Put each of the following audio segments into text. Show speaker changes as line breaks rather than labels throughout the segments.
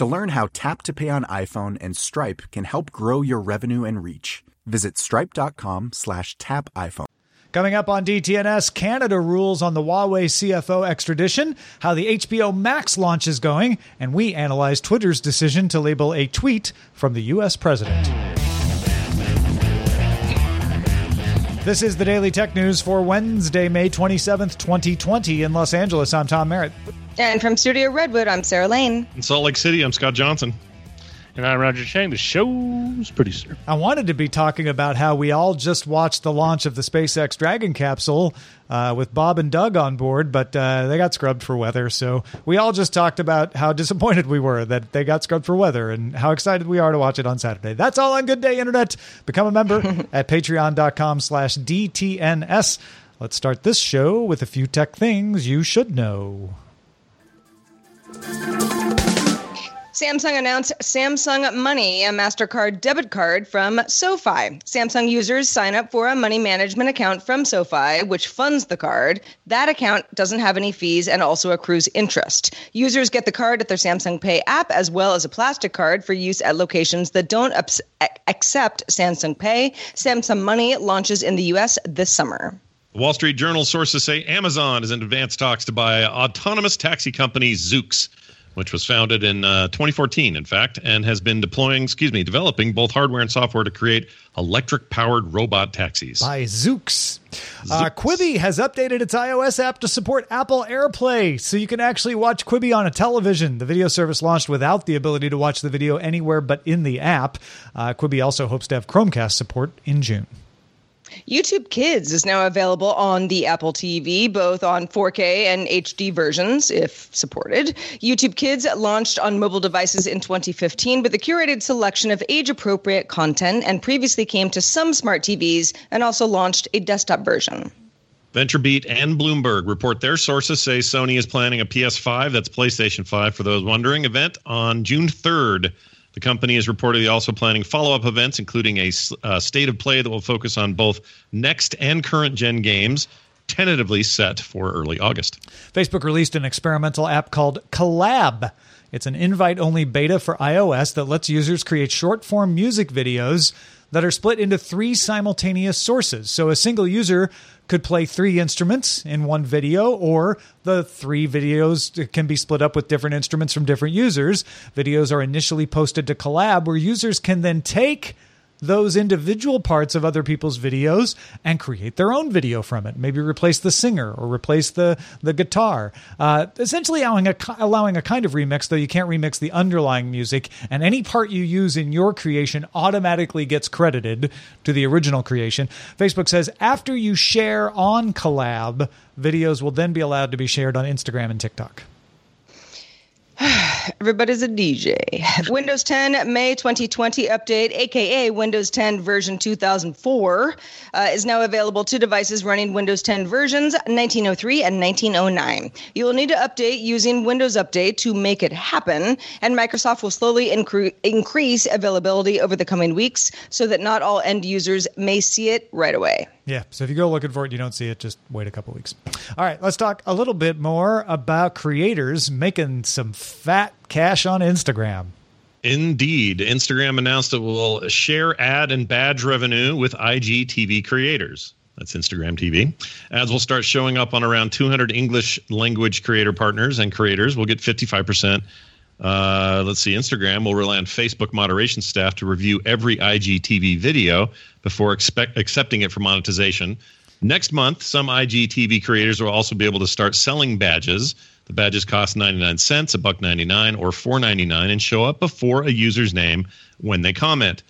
To learn how Tap to Pay on iPhone and Stripe can help grow your revenue and reach, visit stripe.com slash tap iPhone.
Coming up on DTNS, Canada rules on the Huawei CFO extradition, how the HBO Max launch is going, and we analyze Twitter's decision to label a tweet from the U.S. president. This is the Daily Tech News for Wednesday, May 27th, 2020, in Los Angeles. I'm Tom Merritt.
And from Studio Redwood, I'm Sarah Lane.
In Salt Lake City, I'm Scott Johnson.
And I'm Roger Chang. The show's pretty producer.
I wanted to be talking about how we all just watched the launch of the SpaceX Dragon capsule uh, with Bob and Doug on board, but uh, they got scrubbed for weather. So we all just talked about how disappointed we were that they got scrubbed for weather and how excited we are to watch it on Saturday. That's all on Good Day Internet. Become a member at patreon.com slash DTNS. Let's start this show with a few tech things you should know.
Samsung announced Samsung Money, a MasterCard debit card from SoFi. Samsung users sign up for a money management account from SoFi, which funds the card. That account doesn't have any fees and also accrues interest. Users get the card at their Samsung Pay app as well as a plastic card for use at locations that don't ups- accept Samsung Pay. Samsung Money launches in the US this summer.
The Wall Street Journal sources say Amazon is in advanced talks to buy autonomous taxi company Zoox which was founded in uh, 2014, in fact, and has been deploying, excuse me, developing both hardware and software to create electric powered robot taxis.
By Zoox. Uh, Quibi has updated its iOS app to support Apple AirPlay, so you can actually watch Quibi on a television. The video service launched without the ability to watch the video anywhere but in the app. Uh, Quibi also hopes to have Chromecast support in June.
YouTube Kids is now available on the Apple TV, both on 4K and HD versions, if supported. YouTube Kids launched on mobile devices in 2015 with a curated selection of age appropriate content and previously came to some smart TVs and also launched a desktop version.
VentureBeat and Bloomberg report their sources say Sony is planning a PS5, that's PlayStation 5 for those wondering, event on June 3rd. The company is reportedly also planning follow up events, including a uh, state of play that will focus on both next and current gen games, tentatively set for early August.
Facebook released an experimental app called Collab. It's an invite only beta for iOS that lets users create short form music videos that are split into three simultaneous sources. So a single user could play three instruments in one video, or the three videos can be split up with different instruments from different users. Videos are initially posted to Collab, where users can then take those individual parts of other people's videos and create their own video from it. Maybe replace the singer or replace the the guitar. Uh, essentially, allowing a allowing a kind of remix, though you can't remix the underlying music. And any part you use in your creation automatically gets credited to the original creation. Facebook says after you share on Collab, videos will then be allowed to be shared on Instagram and TikTok.
Everybody's a DJ. Windows 10 May 2020 update, aka Windows 10 version 2004, uh, is now available to devices running Windows 10 versions 1903 and 1909. You will need to update using Windows Update to make it happen, and Microsoft will slowly incre- increase availability over the coming weeks so that not all end users may see it right away.
Yeah, so if you go looking for it, you don't see it, just wait a couple weeks. All right, let's talk a little bit more about creators making some fat cash on Instagram.
Indeed. Instagram announced it will share ad and badge revenue with IGTV creators. That's Instagram TV. Ads will start showing up on around 200 English language creator partners, and creators will get 55%. Uh, let's see, Instagram will rely on Facebook moderation staff to review every IGTV video before expect, accepting it for monetization. Next month, some IGTV creators will also be able to start selling badges. The badges cost 99 cents, a buck 99 or 4.99 and show up before a user's name when they comment.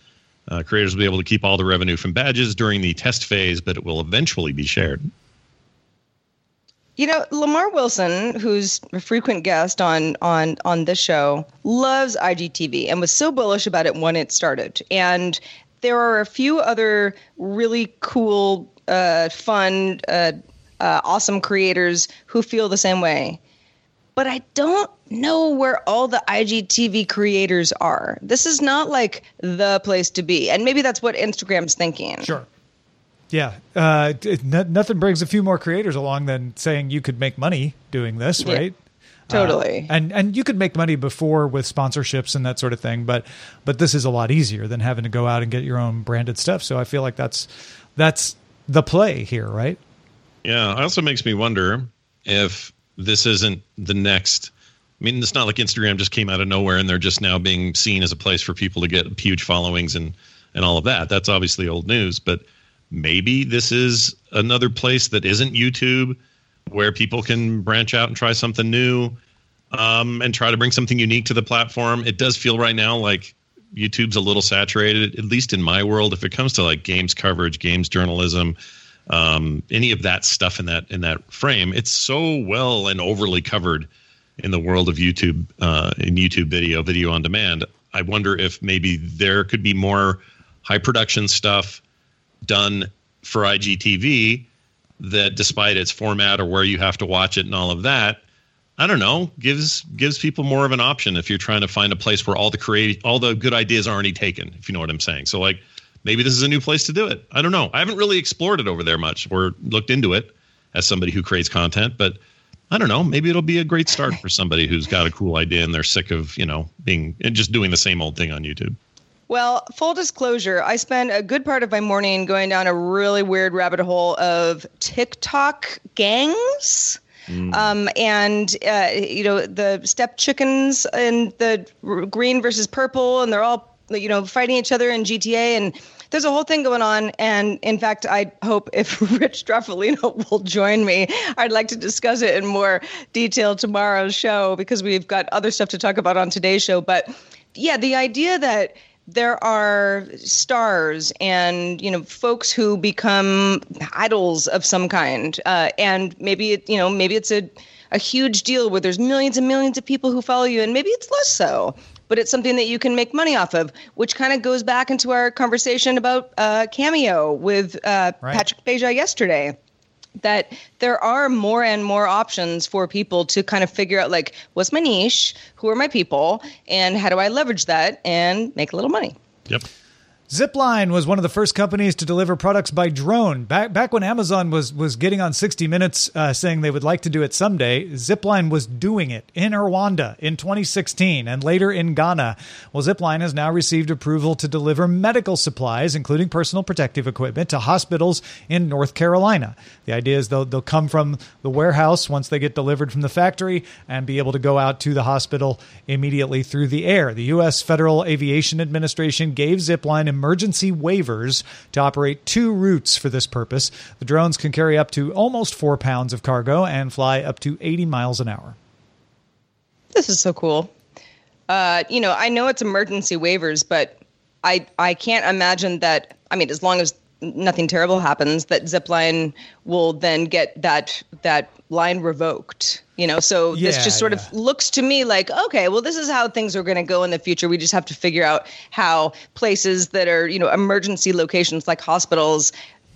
Uh, creators will be able to keep all the revenue from badges during the test phase, but it will eventually be shared.
You know, Lamar Wilson, who's a frequent guest on on on this show, loves IGTV and was so bullish about it when it started. And there are a few other really cool, uh, fun, uh, uh, awesome creators who feel the same way. But I don't know where all the IGTV creators are. This is not like the place to be. And maybe that's what Instagram's thinking.
Sure. Yeah, uh, it, n- nothing brings a few more creators along than saying you could make money doing this,
Yeah.
right?
Totally.
Uh, and and you could make money before with sponsorships and that sort of thing, but but this is a lot easier than having to go out and get your own branded stuff. So I feel like that's that's the play here, right?
Yeah, it also makes me wonder if this isn't the next. I mean, it's not like Instagram just came out of nowhere and they're just now being seen as a place for people to get huge followings and and all of that. That's obviously old news, but maybe this is another place that isn't YouTube where people can branch out and try something new um, and try to bring something unique to the platform. It does feel right now like YouTube's a little saturated, at least in my world. If it comes to like games coverage, games journalism, um, any of that stuff in that in that frame, it's so well and overly covered in the world of YouTube, uh, in YouTube video, video on demand. I wonder if maybe there could be more high production stuff done for IGTV that, despite its format or where you have to watch it and all of that, I don't know, gives gives people more of an option if you're trying to find a place where all the create all the good ideas are already taken, if you know what I'm saying. So like maybe this is a new place to do it. I don't know. I haven't really explored it over there much or looked into it as somebody who creates content, but I don't know. Maybe it'll be a great start for somebody who's got a cool idea and they're sick of, you know, being and just doing the same old thing on YouTube.
Well, full disclosure, I spend a good part of my morning going down a really weird rabbit hole of TikTok gangs. Um, and uh, you know the step chickens and the green versus purple, and they're all you know fighting each other in GTA, and there's a whole thing going on. And in fact, I hope if Rich Stroffolino will join me, I'd like to discuss it in more detail tomorrow's show because we've got other stuff to talk about on today's show. But yeah, the idea that there are stars and you know folks who become idols of some kind uh, and maybe it you know maybe it's a, a huge deal where there's millions and millions of people who follow you and maybe it's less so but it's something that you can make money off of which kind of goes back into our conversation about uh, cameo with uh,
Right.
patrick beja yesterday that there are more and more options for people to kind of figure out like what's my niche who are my people and how do i leverage that and make a little money
Yep.
Zipline was one of the first companies to deliver products by drone. Back back when Amazon was was getting on 60 Minutes, uh, saying they would like to do it someday. Zipline was doing it in Rwanda in 2016 and later in Ghana. Well, Zipline has now received approval to deliver medical supplies, including personal protective equipment, to hospitals in North Carolina. The idea is they'll they'll come from the warehouse once they get delivered from the factory and be able to go out to the hospital immediately through the air. The U.S. Federal Aviation Administration gave Zipline emergency waivers to operate two routes for this purpose. The drones can carry up to almost four pounds of cargo and fly up to 80 miles an hour.
This is so cool. Uh, you know, I know it's emergency waivers, but I I can't imagine that. I mean, as long as nothing terrible happens, that Zipline will then get that that line revoked. You know, so
Yeah,
this just sort
yeah.
of looks to me like okay, well, this is how things are going to go in the future. We just have to figure out how places that are you know emergency locations like hospitals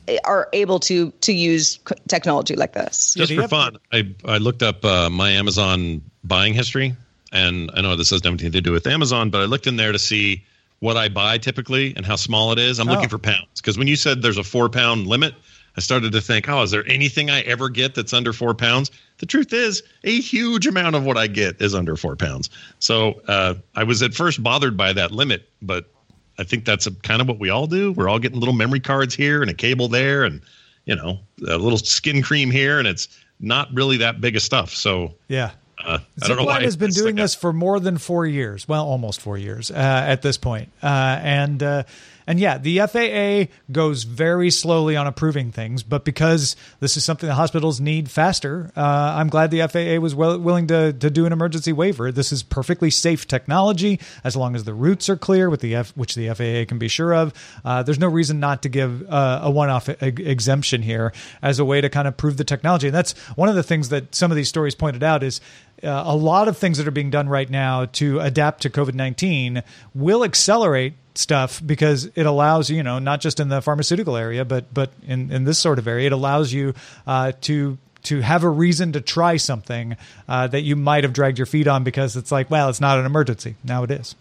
eh, are able to to use technology like this.
Just for fun, I, I looked up uh, my Amazon buying history, and I know this has nothing to do with Amazon, but I looked in there to see what I buy typically and how small it is. I'm
Oh.
looking for pounds because when you said there's a four pound limit, I started to think, oh, is there anything I ever get that's under four pounds? The truth is, a huge amount of what I get is under four pounds. So uh, I was at first bothered by that limit, but I think that's a, kind of what we all do. We're all getting little memory cards here and a cable there, and you know, a little skin cream here, and it's not really that big of stuff. So
yeah,
uh, I don't know why
has been doing like this for more than four years. Well, almost four years uh, at this point. Uh, and uh, and yeah, the FAA goes very slowly on approving things, but because this is something the hospitals need faster, uh, I'm glad the FAA was well, willing to, to do an emergency waiver. This is perfectly safe technology as long as the routes are clear, with the F, which the FAA can be sure of. Uh, there's no reason not to give uh, a one-off e- exemption here as a way to kind of prove the technology. And that's one of the things that some of these stories pointed out is uh, a lot of things that are being done right now to adapt to COVID 19 will accelerate stuff because it allows you know not just in the pharmaceutical area but but in, in this sort of area it allows you uh, to to have a reason to try something uh, that you might have dragged your feet on because it's like well it's not an emergency now it is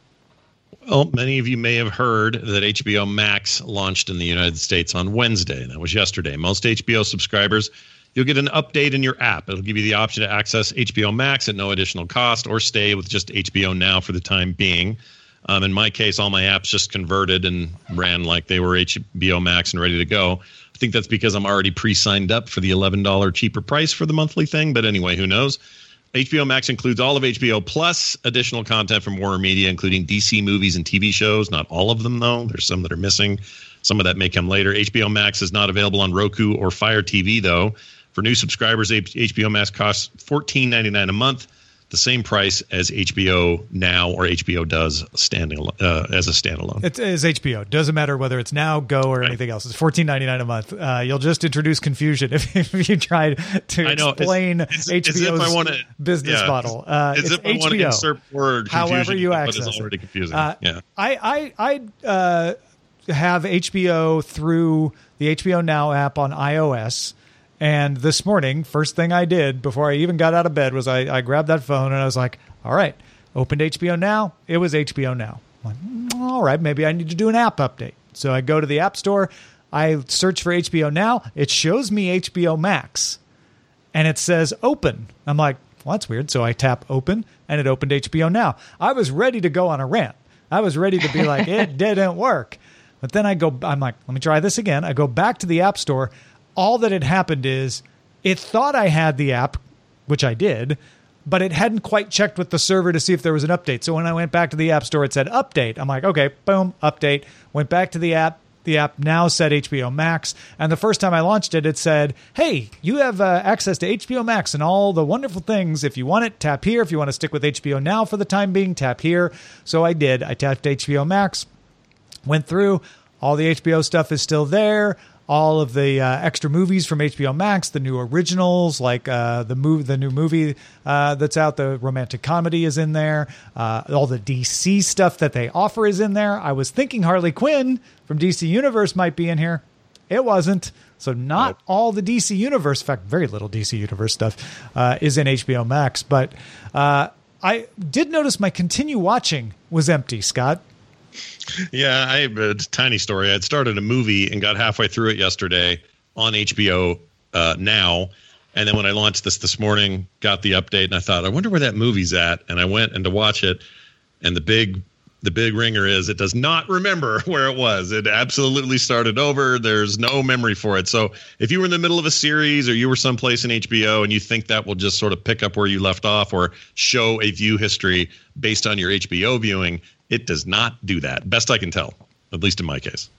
well, many of you may have heard that HBO Max launched in the United States on Wednesday. That was yesterday. Most HBO subscribers You'll get an update in your app. It'll give you the option to access HBO Max at no additional cost or stay with just HBO Now for the time being. Um, in my case, all my apps just converted and ran like they were HBO Max and ready to go. I think that's because I'm already pre signed up for the $11 cheaper price for the monthly thing. But anyway, who knows? HBO Max includes all of HBO plus additional content from Warner Media, including DC movies and TV shows. Not all of them, though. There's some that are missing. Some of that may come later. HBO Max is not available on Roku or Fire TV, though. For new subscribers, HBO Max costs $14.99 a month, the same price as HBO Now or HBO does standing uh, as a standalone.
It is HBO. Doesn't matter whether it's Now, Go, or right. anything else. It's $14.99 a month. Uh, you'll just introduce confusion if, if you try to I know. explain it's, it's, HBO's wanna, business yeah, model.
Uh, it's, if I want to insert word
however you access
it's already confusing. Uh, yeah.
I I I uh, have HBO through the HBO Now app on iOS and this morning, first thing I did before I even got out of bed was I, I grabbed that phone and I was like, all right, opened HBO Now. It was HBO Now. Like, mm, all right, maybe I need to do an app update. So I go to the App Store. I search for HBO Now. It shows me HBO Max and it says open. I'm like, well, that's weird. So I tap open and it opened HBO Now. I was ready to go on a rant. I was ready to be like, it didn't work. But then I go, I'm like, let me try this again. I go back to the App Store all that had happened is it thought I had the app, which I did, but it hadn't quite checked with the server to see if there was an update. So when I went back to the App Store, it said update. I'm like, okay, boom, update. Went back to the app. The app now said HBO Max. And the first time I launched it, it said, hey, you have uh, access to HBO Max and all the wonderful things. If you want it, tap here. If you want to stick with HBO Now for the time being, tap here. So I did. I tapped HBO Max, went through. All the HBO stuff is still there all of the uh, extra movies from HBO Max, the new originals, like uh, the move, the new movie uh, that's out, the romantic comedy is in there. Uh, all the DC stuff that they offer is in there. I was thinking Harley Quinn from DC Universe might be in here. It wasn't. So not nope. all the DC Universe, in fact, very little DC Universe stuff uh, is in HBO Max. But uh, I did notice my continue watching was empty. Scott.
Yeah, I have a tiny story. I had started a movie and got halfway through it yesterday on HBO uh, now. And then when I launched this this morning, got the update, and I thought, I wonder where that movie's at. And I went and to watch it, and the big the big ringer is it does not remember where it was. It absolutely started over. There's no memory for it. So if you were in the middle of a series or you were someplace in HBO and you think that will just sort of pick up where you left off or show a view history based on your HBO viewing, it does not do that. Best I can tell, at least in my case.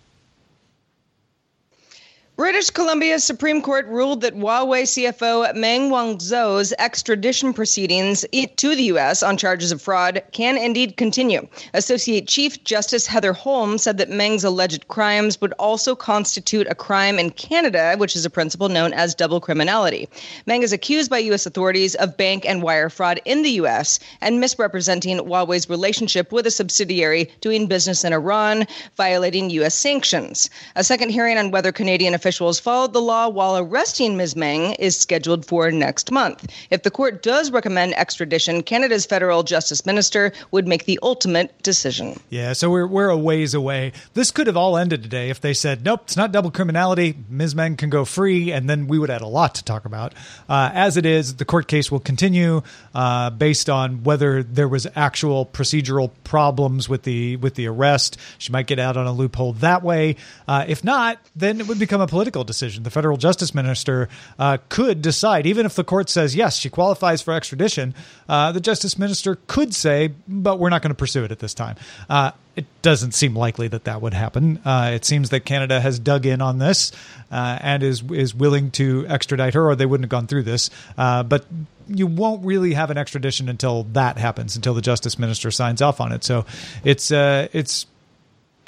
British Columbia's Supreme Court ruled that Huawei CFO Meng Wanzhou's extradition proceedings to the U.S. on charges of fraud can indeed continue. Associate Chief Justice Heather Holmes said that Meng's alleged crimes would also constitute a crime in Canada, which is a principle known as double criminality. Meng is accused by U.S. authorities of bank and wire fraud in the U.S. and misrepresenting Huawei's relationship with a subsidiary doing business in Iran, violating U.S. sanctions. A second hearing on whether Canadian officials followed the law while arresting Ms. Meng is scheduled for next month. If the court does recommend extradition, Canada's federal justice minister would make the ultimate decision.
Yeah, so we're, we're a ways away. This could have all ended today if they said, nope, it's not double criminality. Ms. Meng can go free, and then we would have a lot to talk about. Uh, as it is, the court case will continue uh, based on whether there was actual procedural problems with the with the arrest. She might get out on a loophole that way. Uh, if not, then it would become a political decision. The federal justice minister uh, could decide, even if the court says yes, she qualifies for extradition. Uh, the justice minister could say, but we're not going to pursue it at this time. Uh, it doesn't seem likely that that would happen. Uh, it seems that Canada has dug in on this uh, and is is willing to extradite her, or they wouldn't have gone through this. Uh, but you won't really have an extradition until that happens, until the justice minister signs off on it. So it's it's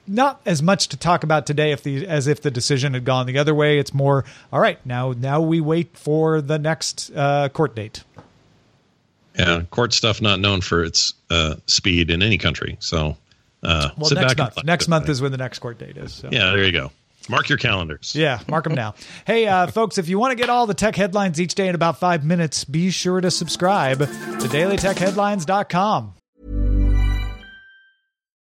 not as much to talk about today if the as if the decision had gone the other way. It's more all right now. Now we wait for the next uh, court date.
Yeah, court stuff not known for its uh, speed in any country. So uh,
well,
sit
next
back
month. Next month is when the next court date is. So.
yeah. There you go. Mark your calendars.
Yeah, mark them now. hey, uh, folks, if you want to get all the tech headlines each day in about five minutes, be sure to subscribe to dailytechheadlines.com.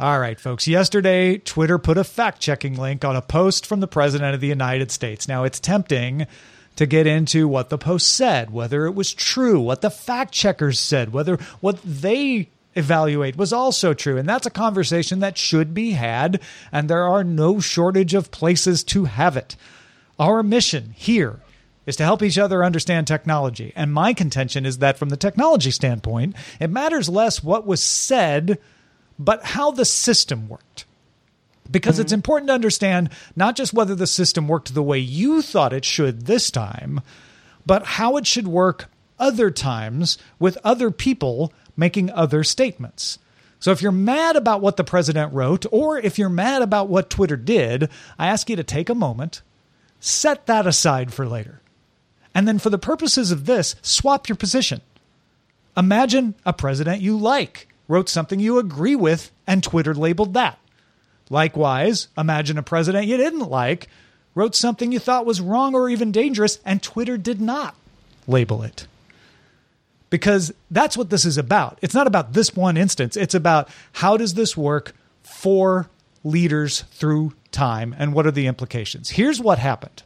All right, folks. Yesterday, Twitter put a fact checking link on a post from the President of the United States. Now, it's tempting to get into what the post said, whether it was true, what the fact checkers said, whether what they evaluate was also true. And that's a conversation that should be had, and there are no shortage of places to have it. Our mission here is to help each other understand technology. And my contention is that from the technology standpoint, it matters less what was said, but how the system worked. Because it's mm-hmm. important to understand not just whether the system worked the way you thought it should this time, but how it should work other times with other people making other statements. So if you're mad about what the president wrote, or if you're mad about what Twitter did, I ask you to take a moment, set that aside for later. And then, for the purposes of this, swap your position. Imagine a president you like wrote something you agree with, and Twitter labeled that. Likewise, imagine a president you didn't like wrote something you thought was wrong or even dangerous, and Twitter did not label it. Because that's what this is about. It's not about this one instance, it's about how does this work for leaders through time and what are the implications. Here's what happened.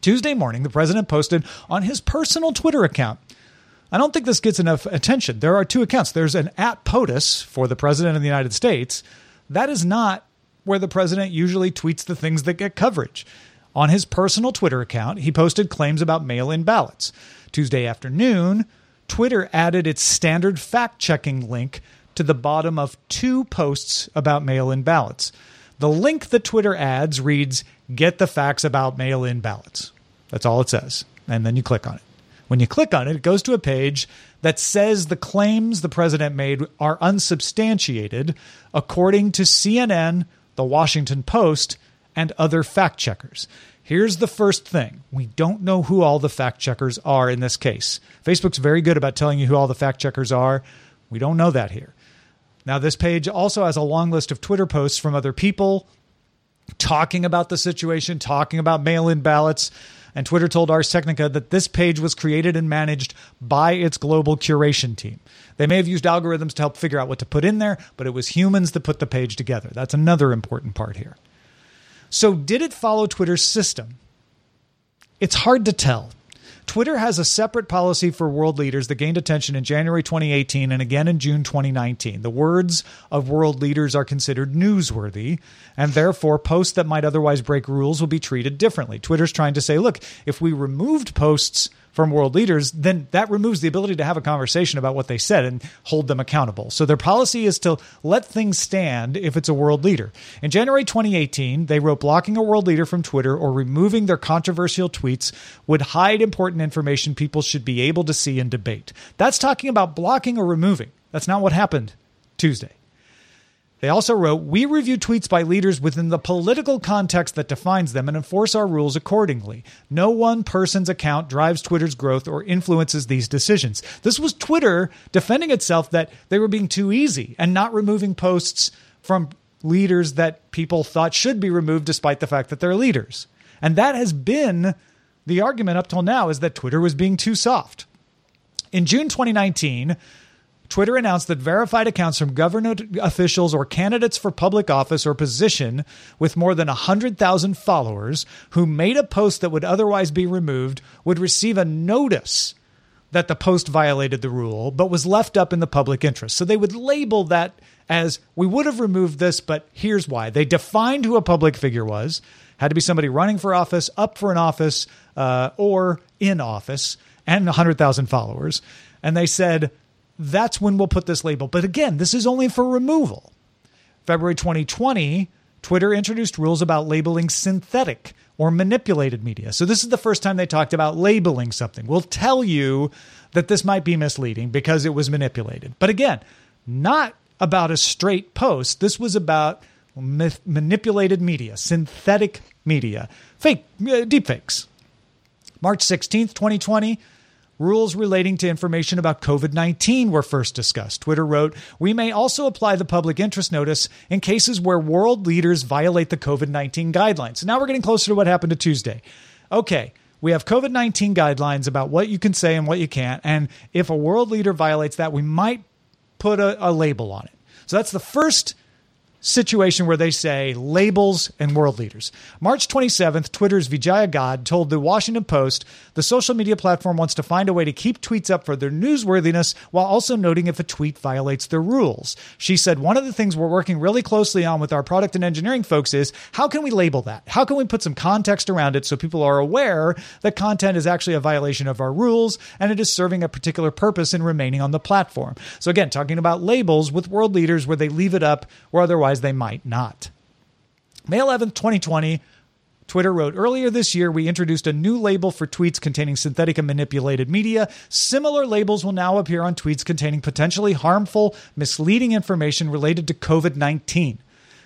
Tuesday morning, the president posted on his personal Twitter account. I don't think this gets enough attention. There are two accounts. There's an at POTUS for the president of the United States. That is not where the president usually tweets the things that get coverage. On his personal Twitter account, he posted claims about mail in ballots. Tuesday afternoon, Twitter added its standard fact checking link to the bottom of two posts about mail in ballots. The link that Twitter adds reads, Get the facts about mail in ballots. That's all it says. And then you click on it. When you click on it, it goes to a page that says the claims the president made are unsubstantiated, according to CNN, The Washington Post, and other fact checkers. Here's the first thing we don't know who all the fact checkers are in this case. Facebook's very good about telling you who all the fact checkers are. We don't know that here. Now, this page also has a long list of Twitter posts from other people talking about the situation, talking about mail in ballots. And Twitter told Ars Technica that this page was created and managed by its global curation team. They may have used algorithms to help figure out what to put in there, but it was humans that put the page together. That's another important part here. So, did it follow Twitter's system? It's hard to tell. Twitter has a separate policy for world leaders that gained attention in January 2018 and again in June 2019. The words of world leaders are considered newsworthy, and therefore posts that might otherwise break rules will be treated differently. Twitter's trying to say, look, if we removed posts from world leaders, then that removes the ability to have a conversation about what they said and hold them accountable. So their policy is to let things stand if it's a world leader. In January 2018, they wrote blocking a world leader from Twitter or removing their controversial tweets would hide important information people should be able to see and debate. That's talking about blocking or removing. That's not what happened Tuesday. They also wrote, We review tweets by leaders within the political context that defines them and enforce our rules accordingly. No one person's account drives Twitter's growth or influences these decisions. This was Twitter defending itself that they were being too easy and not removing posts from leaders that people thought should be removed despite the fact that they're leaders. And that has been the argument up till now is that Twitter was being too soft. In June 2019, Twitter announced that verified accounts from government officials or candidates for public office or position with more than 100,000 followers who made a post that would otherwise be removed would receive a notice that the post violated the rule but was left up in the public interest. So they would label that as we would have removed this, but here's why. They defined who a public figure was, had to be somebody running for office, up for an office, uh, or in office, and 100,000 followers. And they said, that's when we'll put this label. But again, this is only for removal. February 2020, Twitter introduced rules about labeling synthetic or manipulated media. So this is the first time they talked about labeling something. We'll tell you that this might be misleading because it was manipulated. But again, not about a straight post. This was about manipulated media, synthetic media, fake uh, deepfakes. March 16th, 2020, rules relating to information about COVID 19 were first discussed. Twitter wrote, We may also apply the public interest notice in cases where world leaders violate the COVID 19 guidelines. Now we're getting closer to what happened to Tuesday. Okay. We have COVID 19 guidelines about what you can say and what you can't. And if a world leader violates that, we might put a, a label on it. So that's the first situation where they say labels and world leaders. March 27th, Twitter's Vijaya Gadde told the Washington Post the social media platform wants to find a way to keep tweets up for their newsworthiness while also noting if a tweet violates their rules. She said, One of the things we're working really closely on with our product and engineering folks is how can we label that? How can we put some context around it so people are aware that content is actually a violation of our rules and it is serving a particular purpose in remaining on the platform? So, again, talking about labels with world leaders where they leave it up where otherwise they might not. May 11th, 2020, Twitter wrote earlier this year, we introduced a new label for tweets containing synthetic and manipulated media. Similar labels will now appear on tweets containing potentially harmful, misleading information related to COVID 19.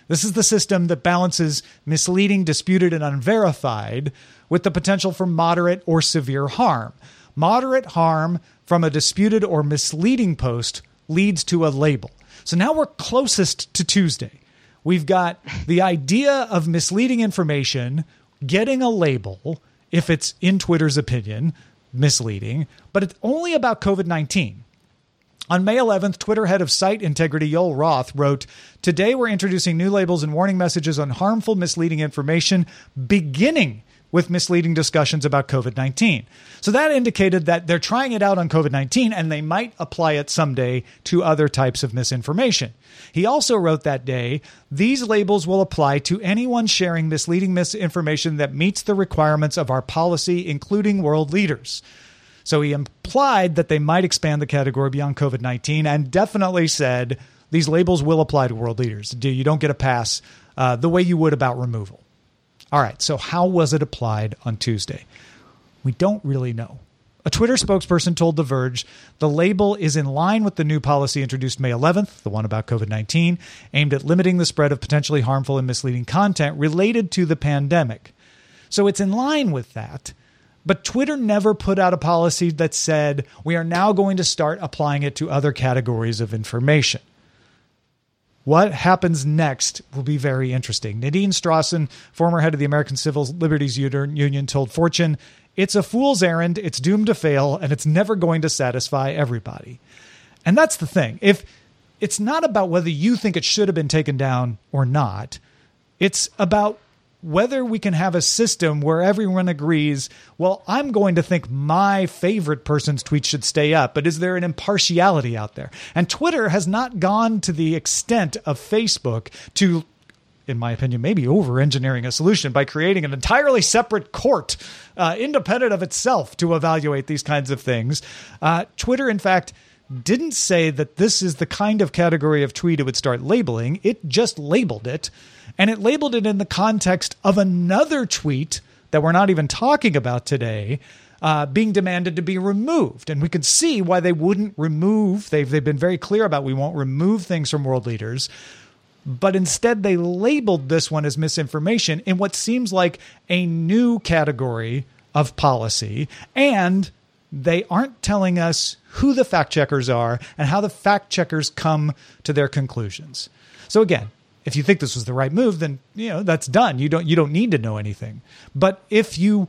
This is the system that balances misleading, disputed, and unverified with the potential for moderate or severe harm. Moderate harm from a disputed or misleading post leads to a label. So now we're closest to Tuesday. We've got the idea of misleading information getting a label, if it's in Twitter's opinion, misleading, but it's only about COVID 19. On May 11th, Twitter head of site integrity Yoel Roth wrote, Today we're introducing new labels and warning messages on harmful, misleading information, beginning with misleading discussions about COVID 19. So that indicated that they're trying it out on COVID 19 and they might apply it someday to other types of misinformation. He also wrote that day these labels will apply to anyone sharing misleading misinformation that meets the requirements of our policy, including world leaders. So he implied that they might expand the category beyond COVID 19 and definitely said these labels will apply to world leaders. You don't get a pass uh, the way you would about removal. All right, so how was it applied on Tuesday? We don't really know. A Twitter spokesperson told The Verge the label is in line with the new policy introduced May 11th, the one about COVID 19, aimed at limiting the spread of potentially harmful and misleading content related to the pandemic. So it's in line with that. But Twitter never put out a policy that said we are now going to start applying it to other categories of information. What happens next will be very interesting. Nadine Strossen, former head of the American Civil Liberties Union, told Fortune it's a fool's errand, it's doomed to fail, and it's never going to satisfy everybody. And that's the thing. If it's not about whether you think it should have been taken down or not, it's about whether we can have a system where everyone agrees, well, I'm going to think my favorite person's tweet should stay up, but is there an impartiality out there? And Twitter has not gone to the extent of Facebook to in my opinion, maybe over engineering a solution by creating an entirely separate court, uh, independent of itself, to evaluate these kinds of things. Uh, Twitter, in fact, didn't say that this is the kind of category of tweet it would start labeling. It just labeled it, and it labeled it in the context of another tweet that we're not even talking about today. Uh, being demanded to be removed. And we can see why they wouldn't remove, they've, they've been very clear about we won't remove things from world leaders but instead they labeled this one as misinformation in what seems like a new category of policy. And they aren't telling us who the fact checkers are and how the fact checkers come to their conclusions. So again, if you think this was the right move, then you know that's done. You don't you don't need to know anything. But if you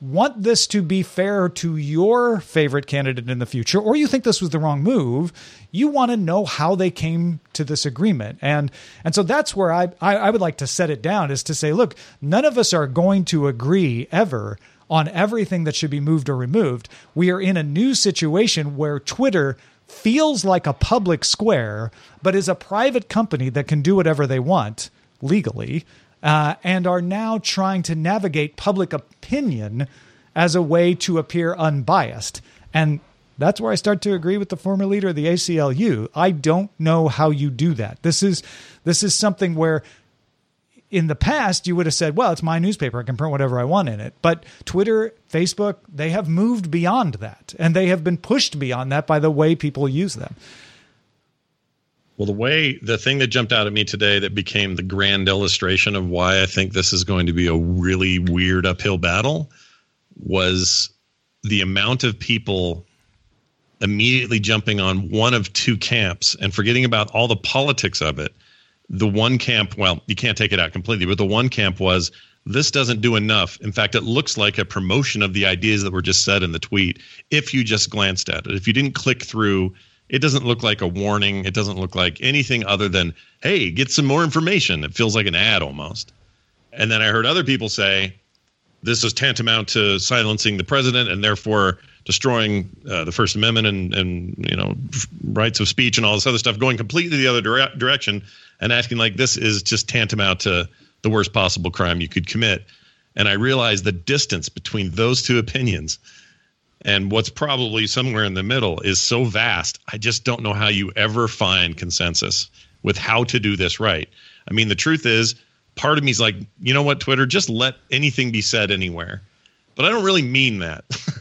want this to be fair to your favorite candidate in the future, or you think this was the wrong move, you want to know how they came to this agreement. And and so that's where I, I, I would like to set it down is to say, look, none of us are going to agree ever on everything that should be moved or removed. We are in a new situation where Twitter feels like a public square, but is a private company that can do whatever they want legally uh, and are now trying to navigate public opinion as a way to appear unbiased. And that's where I start to agree with the former leader of the ACLU. I don't know how you do that. This is this is something where in the past you would have said, well, it's my newspaper, I can print whatever I want in it. But Twitter, Facebook, they have moved beyond that and they have been pushed beyond that by the way people use them.
Well, the way the thing that jumped out at me today that became the grand illustration of why I think this is going to be a really weird uphill battle was the amount of people immediately jumping on one of two camps and forgetting about all the politics of it. The one camp, well, you can't take it out completely, but the one camp was this doesn't do enough. In fact, it looks like a promotion of the ideas that were just said in the tweet if you just glanced at it. If you didn't click through it doesn't look like a warning. It doesn't look like anything other than, hey, get some more information. It feels like an ad almost. And then I heard other people say this is tantamount to silencing the president and therefore destroying uh, the First Amendment and, and you know rights of speech and all this other stuff, going completely the other dire- direction and acting like this is just tantamount to the worst possible crime you could commit. And I realized the distance between those two opinions and what's probably somewhere in the middle is so vast. I just don't know how you ever find consensus with how to do this right. I mean, the truth is, part of me is like, you know what, Twitter, just let anything be said anywhere. But I don't really mean that.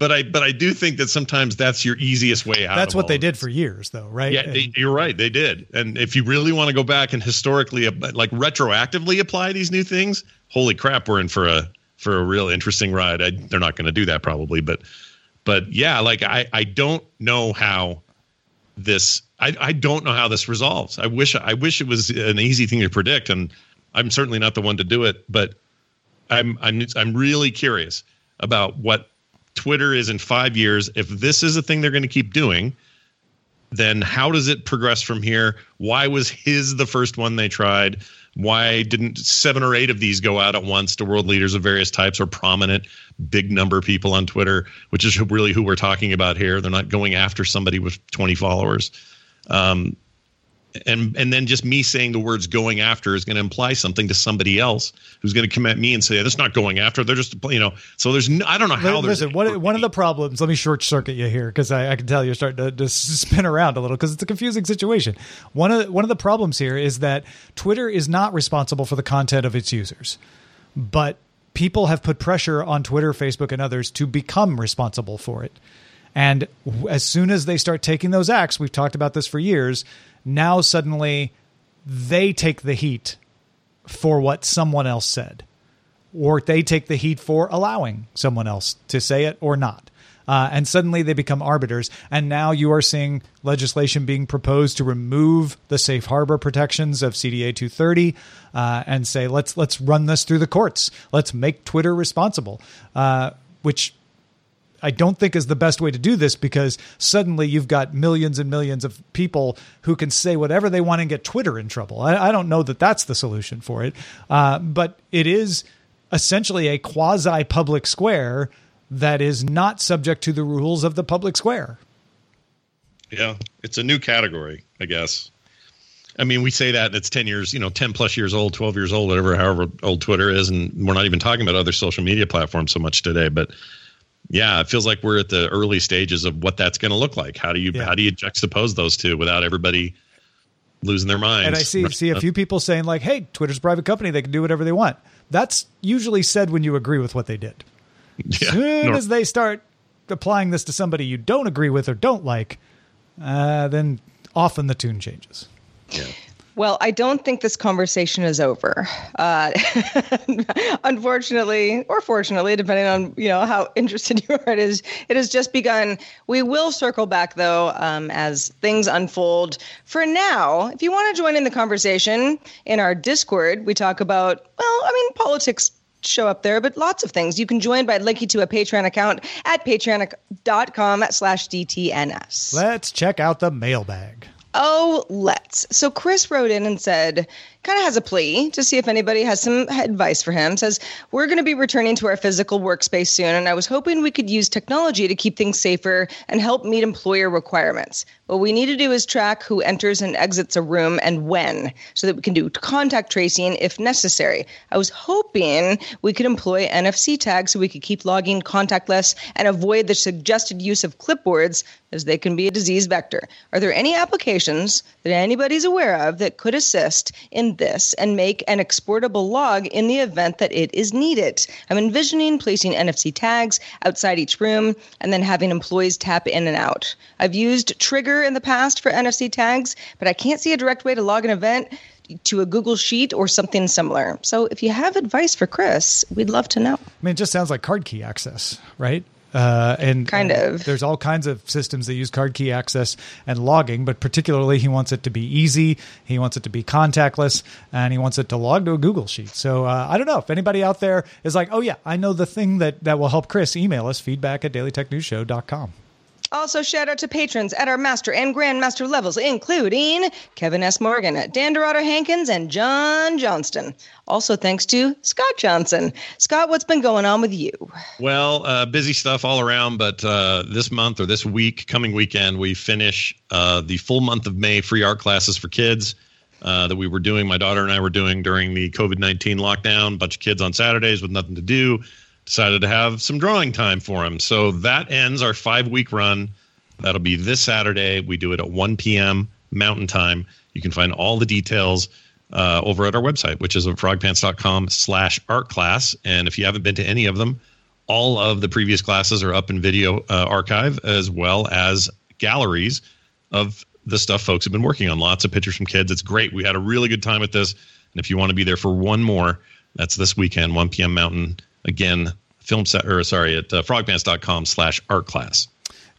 but I but I do think that sometimes that's your easiest way out.
That's what they did for years, though, right?
Yeah, they, you're right. They did. And if you really want to go back and historically, uh, like retroactively apply these new things, holy crap, we're in for a for a real interesting ride. I, they're not going to do that probably, but but yeah, like I I don't know how this I I don't know how this resolves. I wish I wish it was an easy thing to predict, and I'm certainly not the one to do it. But I'm I'm I'm really curious about what Twitter is in five years. If this is a thing they're going to keep doing, then how does it progress from here? Why was his the first one they tried? Why didn't seven or eight of these go out at once to world leaders of various types or prominent big number people on Twitter, which is really who we're talking about here? They're not going after somebody with 20 followers. Um, and and then just me saying the words going after is going to imply something to somebody else who's going to come at me and say that's not going after they're just you know so there's no, i don't know how there's
Listen, one, one of the problems, let me short circuit you here because I, I can tell you're starting to, to spin around a little because it's a confusing situation. One of, the, one of the problems here is that Twitter is not responsible for the content of its users, but people have put pressure on Twitter, Facebook, and others to become responsible for it. And as soon as they start taking those acts, we've talked about this for years, now suddenly they take the heat for what someone else said or they take the heat for allowing someone else to say it or not. Uh, and suddenly they become arbiters. And now you are seeing legislation being proposed to remove the safe harbor protections of CDA 230 uh, and say let's let's run this through the courts. Let's make Twitter responsible, uh, which I don't think is the best way to do this because suddenly you've got millions and millions of people who can say whatever they want and get Twitter in trouble. I, I don't know that that's the solution for it, uh, but it is essentially a quasi public square that is not subject to the rules of the public square.
Yeah, it's a new category, I guess. I mean, we say that it's 10 years, you know, 10 plus years old, 12 years old, whatever, however old Twitter is. And we're not even talking about other social media platforms so much today. But yeah, it feels like we're at the early stages of what that's going to look like. How do you,
Yeah.
how do you juxtapose those two without everybody losing their minds?
And I see see a few people saying like, "Hey, Twitter's a private company; they can do whatever they want." That's usually said when you agree with what they did. As
Yeah,
soon
nor-
as they start applying this to somebody you don't agree with or don't like, uh, then often the tune changes.
Well, I don't think this conversation is over. Uh, unfortunately, or fortunately, depending on you know how interested you are, it is. It has just begun. We will circle back though um, as things unfold. For now, if you want to join in the conversation in our Discord, we talk about well, I mean politics show up there, but lots of things. You can join by linking to a Patreon account at patreon.com slash DTNS.
Let's check out the mailbag.
Oh, let's. So Chris wrote in and said, kind of has a plea to see if anybody has some advice for him. Says, We're going to be returning to our physical workspace soon, and I was hoping we could use technology to keep things safer and help meet employer requirements. What we need to do is track who enters and exits a room and when, so that we can do contact tracing if necessary. I was hoping we could employ NFC tags so we could keep logging contactless and avoid the suggested use of clipboards as they can be a disease vector. Are there any applications that anybody's aware of that could assist in this and make an exportable log in the event that it is needed? I'm envisioning placing NFC tags outside each room and then having employees tap in and out. I've used Trigger in the past for NFC tags, but I can't see a direct way to log an event to a Google Sheet or something similar. So if you have advice for Chris, we'd love to know.
I mean, it just sounds like card key access, right? Uh, and
Kind
and
of.
There's all kinds of systems that use card key access and logging, but particularly he wants it to be easy. He wants it to be contactless, and he wants it to log to a Google Sheet. So uh, I don't know if anybody out there is like, oh yeah, I know the thing that that will help Chris. Email us feedback at dailytechnewsshow.com.
Also, shout out to patrons at our master and grandmaster levels, including Kevin S. Morgan, Dan Dorado Hankins, and John Johnston. Also, thanks to Scott Johnson. Scott, what's been going on with you?
Well, uh, busy stuff all around, but uh, this month or this week, coming weekend, we finish uh, the full month of May free art classes for kids uh, that we were doing. My daughter and I were doing during the COVID 19 lockdown. bunch of kids on Saturdays with nothing to do. Decided to have some drawing time for them. So that ends our five week run. That'll be this Saturday. We do it at 1 p.m. Mountain Time. You can find all the details uh, over at our website, which is at frogpants.com slash art class. And if you haven't been to any of them, all of the previous classes are up in video uh, archive as well as galleries of the stuff folks have been working on. Lots of pictures from kids. It's great. We had a really good time with this. And if you want to be there for one more, that's this weekend, 1 p.m. Mountain. Again, film set or sorry, at uh, frogpants.com slash art class.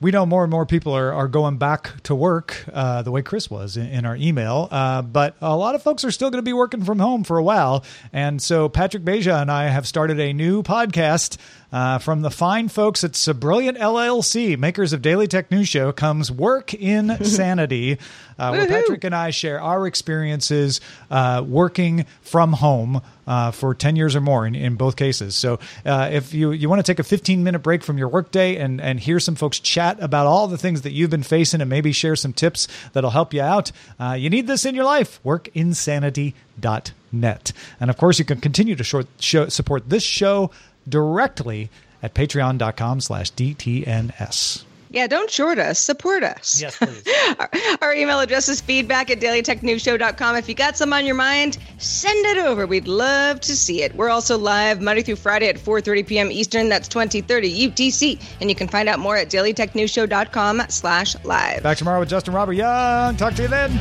we know more and more people are, are going back to work uh, the way Chris was in, in our email, uh, but a lot of folks are still going to be working from home for a while. And so Patrick Beja and I have started a new podcast Uh, from the fine folks at Brilliant LLC, makers of Daily Tech News Show, comes Work Insanity, uh, where Patrick and I share our experiences uh, working from home uh, for 10 years or more in, in both cases. So uh, if you, you want to take a 15 minute break from your workday and, and hear some folks chat about all the things that you've been facing and maybe share some tips that'll help you out, uh, you need this in your life. Workinsanity.net. And of course, you can continue to short, show, support this show directly at patreon.com slash DTNS.
Yeah, don't short us. Support us.
Yes, please.
our, our email address is feedback at dailytechnewsshow.com. If you got some on your mind, send it over. We'd love to see it. We're also live Monday through Friday at 4.30 p.m. Eastern. That's 2030 UTC. And you can find out more at dailytechnewsshow.com slash live.
Back tomorrow with Justin Robert Young. Talk to you then.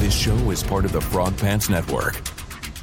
This show is part of the Frog Pants Network.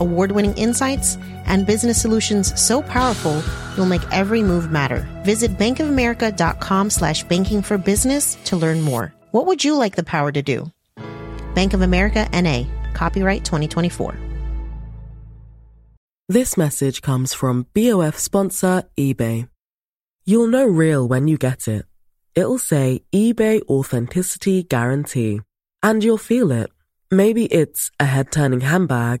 award winning insights, and business solutions so powerful you'll make every move matter. Visit bankofamerica.com slash banking for business to learn more. What would you like the power to do? Bank of America NA, copyright 2024.
This message comes from BOF sponsor eBay. You'll know real when you get it. It'll say eBay Authenticity Guarantee. And you'll feel it. Maybe it's a head turning handbag,